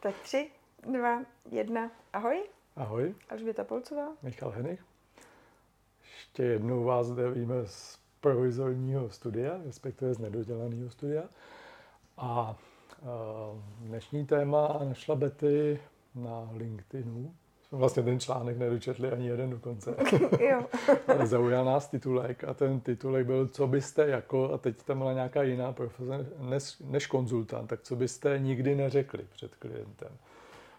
Tak tři, dva, jedna. Ahoj, Ahoj, Alžběta Polcová. Michal Henich. Ještě jednou vás zdravíme z provizorního studia, respektive z nedodělaného studia. A uh, dnešní téma našla Betty na LinkedInu. Jsme vlastně ten článek nedočetli ani jeden dokonce. jo. Ale zaujal nás titulek a ten titulek byl, co byste jako, a teď tam byla nějaká jiná profese než, než konzultant, tak co byste nikdy neřekli před klientem.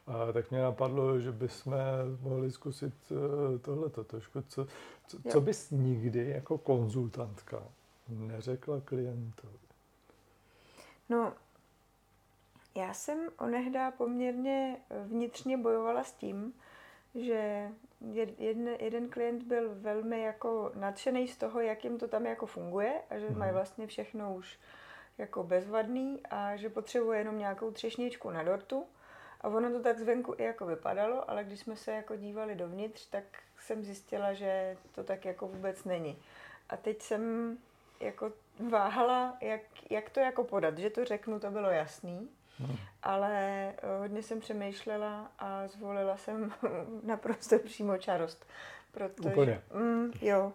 A tak mě napadlo, že bychom mohli zkusit eh, tohleto trošku. Co, co, co bys nikdy jako konzultantka neřekla klientovi? No, já jsem onehdá poměrně vnitřně bojovala s tím, že jeden, jeden klient byl velmi jako nadšený z toho, jak jim to tam jako funguje a že hmm. mají vlastně všechno už jako bezvadný a že potřebuje jenom nějakou třešničku na dortu. A ono to tak zvenku i jako vypadalo, ale když jsme se jako dívali dovnitř, tak jsem zjistila, že to tak jako vůbec není. A teď jsem jako váhala, jak, jak to jako podat, že to řeknu, to bylo jasný, hmm. ale eh, hodně jsem přemýšlela a zvolila jsem naprosto přímo čarost. Protože, Úplně. Mm, jo.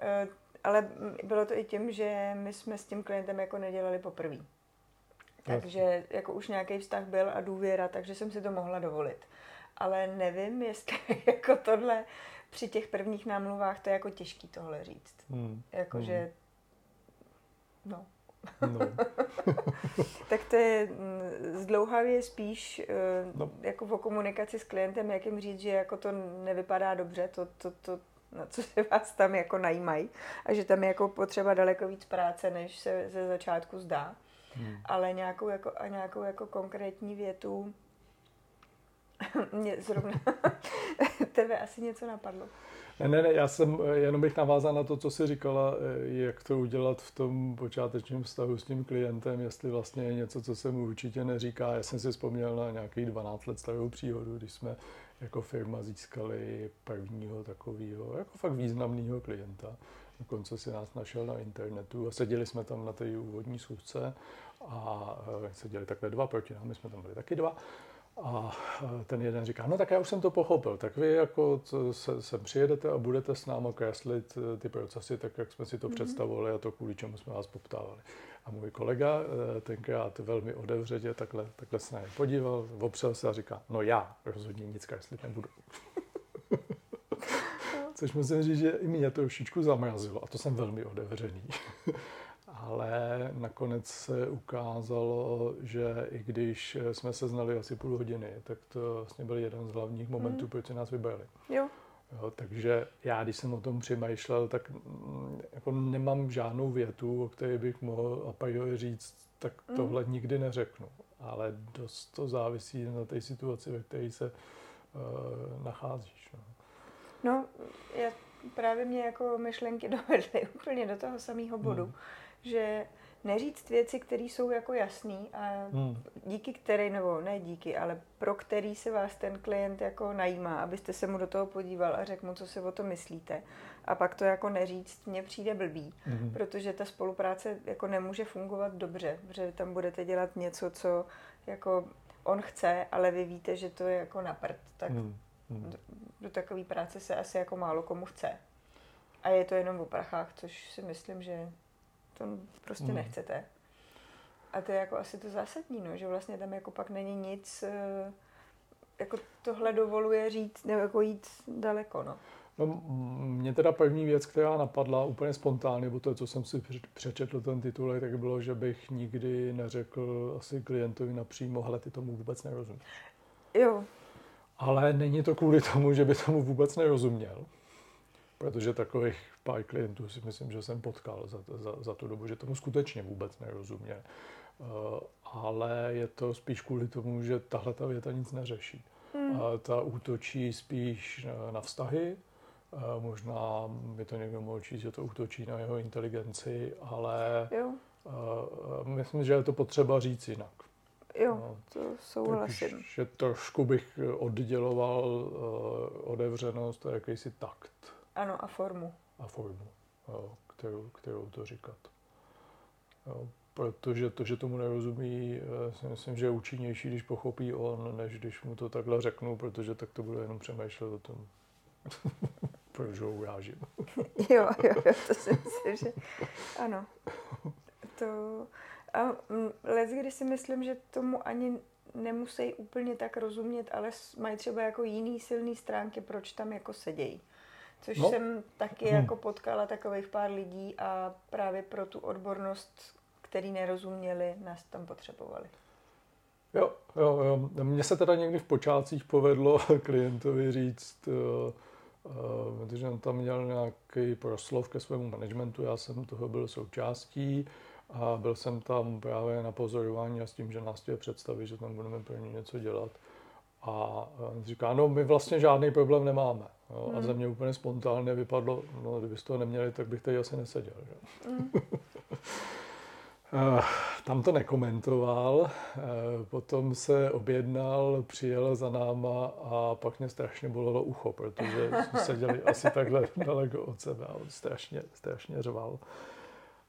E, ale bylo to i tím, že my jsme s tím klientem jako nedělali poprvé. Takže jako už nějaký vztah byl a důvěra, takže jsem si to mohla dovolit. Ale nevím, jestli jako tohle při těch prvních námluvách to je jako těžký tohle říct. Hmm. Jakože, hmm. no. No. tak to je mm, zdlouhavě spíš eh, no. jako o komunikaci s klientem, jak jim říct, že jako to nevypadá dobře, to, to, to, na co se vás tam jako najímají a že tam je jako potřeba daleko víc práce, než se ze začátku zdá. Hmm. Ale nějakou jako, a nějakou jako konkrétní větu mě zrovna tebe asi něco napadlo. Ne, ne, já jsem, jenom bych navázal na to, co jsi říkala, jak to udělat v tom počátečním vztahu s tím klientem, jestli vlastně je něco, co se mu určitě neříká. Já jsem si vzpomněl na nějakých 12 let starou příhodu, když jsme jako firma získali prvního takového, jako fakt významného klienta. Dokonce si nás našel na internetu a seděli jsme tam na té úvodní schůzce a e, seděli takhle dva proti nám, my jsme tam byli taky dva. A ten jeden říká, no tak já už jsem to pochopil, tak vy jako se, sem přijedete a budete s námi kreslit e, ty procesy tak, jak jsme si to mm-hmm. představovali a to, kvůli čemu jsme vás poptávali. A můj kolega tenkrát velmi odevřetě takhle, takhle se na ně podíval, opřel se a říká, no já rozhodně nic kreslit nebudu. Což musím říct, že i mě to trošičku zamrazilo a to jsem velmi otevřený. Ale nakonec se ukázalo, že i když jsme se znali asi půl hodiny, tak to vlastně byl jeden z hlavních momentů, hmm. proč se nás vybrali. Jo. Jo, takže já, když jsem o tom přemýšlel, tak mm, jako nemám žádnou větu, o které bych mohl a priori říct, tak hmm. tohle mm. nikdy neřeknu. Ale dost to závisí na té situaci, ve které se uh, nacházíš. No. No, já, právě mě jako myšlenky dovedly úplně do toho samého bodu, hmm. Že neříct věci, které jsou jako jasný a hmm. díky které, nebo ne díky, ale pro který se vás ten klient jako najímá, abyste se mu do toho podíval a řekl mu, co si o to myslíte. A pak to jako neříct, mně přijde blbý, hmm. protože ta spolupráce jako nemůže fungovat dobře, protože tam budete dělat něco, co jako on chce, ale vy víte, že to je jako na prd. Tak hmm Hmm. Do, do takové práce se asi jako málo komu chce. A je to jenom o prachách, což si myslím, že to prostě hmm. nechcete. A to je jako asi to zásadní, no, že vlastně tam jako pak není nic, eh, jako tohle dovoluje říct, nebo jako jít daleko, no. No, mě teda první věc, která napadla úplně spontánně, bo to, co jsem si přečetl ten titulek, tak bylo, že bych nikdy neřekl asi klientovi napřímo, hele, ty tomu vůbec nerozumíš. Jo, ale není to kvůli tomu, že by tomu vůbec nerozuměl. Protože takových pár klientů si myslím, že jsem potkal za, za, za tu dobu, že tomu skutečně vůbec nerozumě. Uh, ale je to spíš kvůli tomu, že tahle ta věta nic neřeší. Hmm. Uh, ta útočí spíš na vztahy, možná by to někdo mohl číst, že to útočí na jeho inteligenci, ale jo. myslím, že je to potřeba říct jinak. Jo, no, to souhlasím. Takže trošku bych odděloval uh, otevřenost a jakýsi takt. Ano, a formu. A formu, jo, kterou, kterou to říkat. Jo. protože to, že tomu nerozumí, eh, si myslím, že je účinnější, když pochopí on, než když mu to takhle řeknu, protože tak to bude jenom přemýšlet o tom, proč ho urážím. jo, jo, jo, to si myslím, že ano. To, a mm, let, když si myslím, že tomu ani nemusí úplně tak rozumět, ale mají třeba jako jiný silný stránky, proč tam jako sedějí. Což no. jsem taky hmm. jako potkala takových pár lidí a právě pro tu odbornost, který nerozuměli, nás tam potřebovali. Jo, jo, jo. Mně se teda někdy v počátcích povedlo klientovi říct, uh, uh, protože on tam měl nějaký proslov ke svému managementu, já jsem toho byl součástí a byl jsem tam právě na pozorování a s tím, že nás chtěl představit, že tam budeme pro ně něco dělat. A on říká, no my vlastně žádný problém nemáme. Jo? Hmm. A ze mě úplně spontánně vypadlo, no kdybyste to neměli, tak bych tady asi neseděl. Že? Hmm. Tam to nekomentoval, eh, potom se objednal, přijel za náma a pak mě strašně bolelo ucho, protože jsme seděli asi takhle daleko od sebe a on strašně, strašně řval.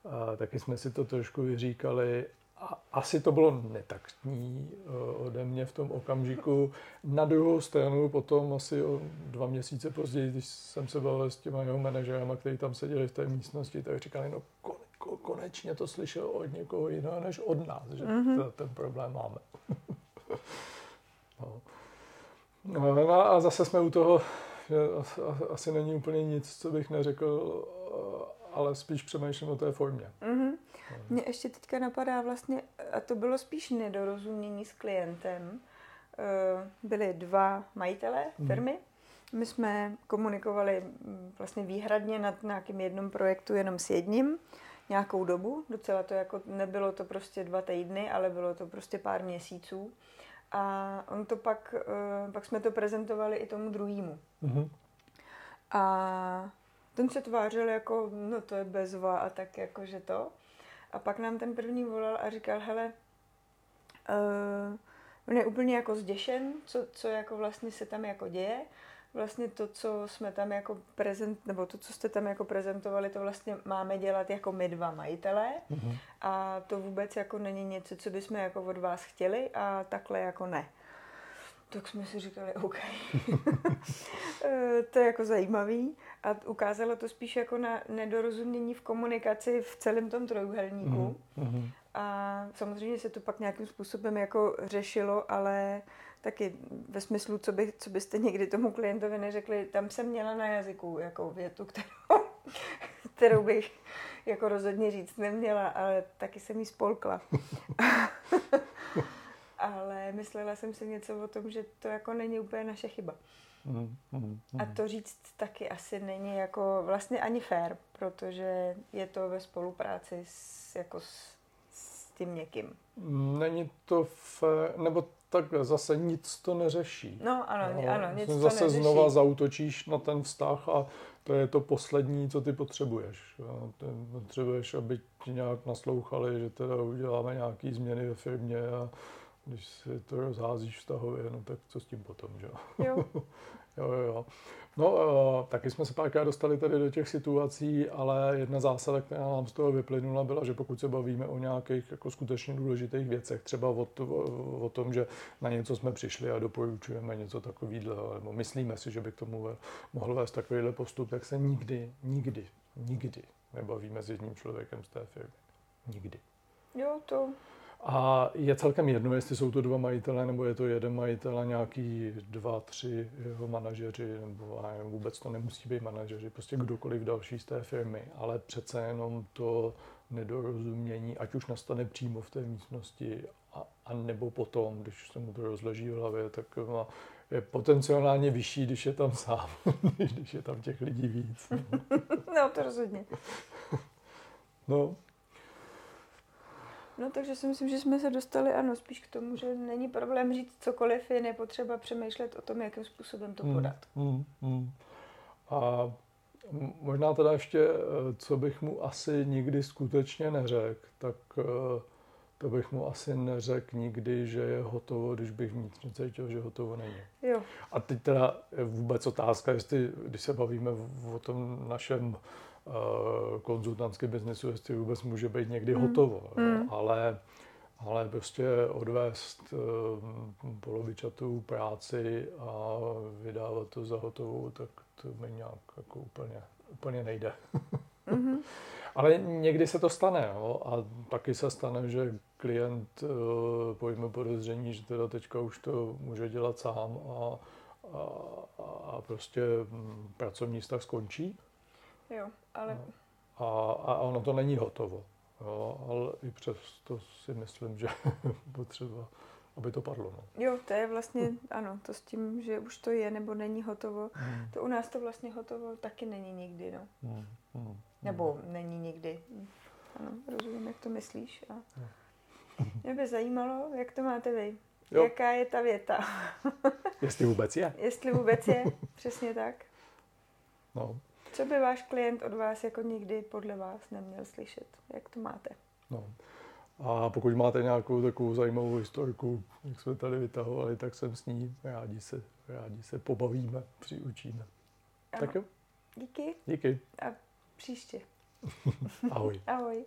A taky jsme si to trošku vyříkali. A asi to bylo netaktní eh, ode mě v tom okamžiku. Na druhou stranu potom asi o dva měsíce později, když jsem se bavil s těma jeho manažerama, kteří tam seděli v té místnosti, tak říkali, no konečně to slyšel od někoho jiného než od nás, že mm-hmm. ten problém máme. no. No, a zase jsme u toho, že asi není úplně nic, co bych neřekl ale spíš přemýšlím o té formě. Mm-hmm. Mně ještě teďka napadá vlastně, a to bylo spíš nedorozumění s klientem. Eh, byli dva majitelé mhm. firmy. My jsme komunikovali mm, vlastně výhradně nad nějakým jednom projektu jenom s jedním nějakou dobu. Docela to jako, nebylo to prostě dva týdny, ale bylo to prostě pár měsíců. A on to pak, eh, pak jsme to prezentovali i tomu druhému. Mm-hmm. A ten se tvářil jako, no to je bezva a tak jako, že to. A pak nám ten první volal a říkal, hele, uh, on je úplně jako zděšen, co, co jako vlastně se tam jako děje. Vlastně to, co jsme tam jako prezent, nebo to, co jste tam jako prezentovali, to vlastně máme dělat jako my dva majitelé. Mm-hmm. A to vůbec jako není něco, co bychom jako od vás chtěli a takhle jako ne. Tak jsme si říkali, OK. Eh, to je jako zajímavý. A ukázalo to spíš jako na nedorozumění v komunikaci v celém tom trojuhelníku. Mm-hmm. A samozřejmě se to pak nějakým způsobem jako řešilo, ale taky ve smyslu, co, by, co byste někdy tomu klientovi neřekli, tam jsem měla na jazyku jako větu, kterou, kterou bych jako rozhodně říct neměla, ale taky jsem jí spolkla. ale myslela jsem si něco o tom, že to jako není úplně naše chyba. Mm, mm, mm. A to říct taky asi není jako vlastně ani fair, protože je to ve spolupráci s, jako s, s tím někým. Není to fér, nebo tak zase nic to neřeší. No ano, no, ano nic to Zase neřeší. znova zautočíš na ten vztah a to je to poslední, co ty potřebuješ. Ty potřebuješ, aby ti nějak naslouchali, že teda uděláme nějaké změny ve firmě a když si to rozházíš vztahově, no tak co s tím potom, že jo? jo, jo, jo. No, uh, taky jsme se párkrát dostali tady do těch situací, ale jedna zásada, která nám z toho vyplynula, byla, že pokud se bavíme o nějakých jako skutečně důležitých věcech, třeba o, to, o tom, že na něco jsme přišli a doporučujeme něco takového, nebo myslíme si, že by k tomu mohl vést takovýhle postup, tak se nikdy, nikdy, nikdy nebavíme s jedním člověkem z té firmy. Nikdy. Jo, to a je celkem jedno, jestli jsou to dva majitele, nebo je to jeden majitel a nějaký dva, tři jeho manažeři, nebo vůbec to nemusí být manažeři, prostě kdokoliv další z té firmy, ale přece jenom to nedorozumění, ať už nastane přímo v té místnosti, a, a nebo potom, když se mu to rozleží v hlavě, tak je potenciálně vyšší, když je tam sám, když je tam těch lidí víc. No, to rozhodně. No, No takže si myslím, že jsme se dostali ano spíš k tomu, že není problém říct cokoliv, je nepotřeba přemýšlet o tom, jakým způsobem to hmm, podat. Hmm, hmm, hmm. A možná teda ještě, eh, co bych mu asi nikdy skutečně neřekl, tak eh, to bych mu asi neřekl nikdy, že je hotovo, když bych vnitřně cítil, že hotovo není. Jo. A teď teda vůbec otázka, jestli, když se bavíme o tom našem konzultantském biznesu, jestli vůbec může být někdy mm. hotovo. Mm. Ale, ale prostě odvést polovičatou práci a vydávat to za hotovou, tak to mi nějak jako úplně, úplně nejde. Mm-hmm. Ale někdy se to stane jo? a taky se stane, že klient uh, pojme podezření, že teda teďka už to může dělat sám a, a, a prostě hm, pracovní vztah skončí. Jo, ale... A, a ono to není hotovo. Jo, ale i přesto si myslím, že potřeba, aby to padlo. No. Jo, to je vlastně, ano, to s tím, že už to je nebo není hotovo. Hmm. To u nás to vlastně hotovo taky není nikdy, no. Hmm. Hmm. Nebo není nikdy. Ano, rozumím, jak to myslíš. A mě by zajímalo, jak to máte vy. Jo. Jaká je ta věta? Jestli vůbec je. Jestli vůbec je, přesně tak. No. Co by váš klient od vás jako nikdy podle vás neměl slyšet? Jak to máte? No. A pokud máte nějakou takovou zajímavou historiku, jak jsme tady vytahovali, tak jsem s ní. Rádi se, rádi se pobavíme, přiučíme. Ano. Tak jo. Díky. Díky. A příště. Ahoj. Ahoj.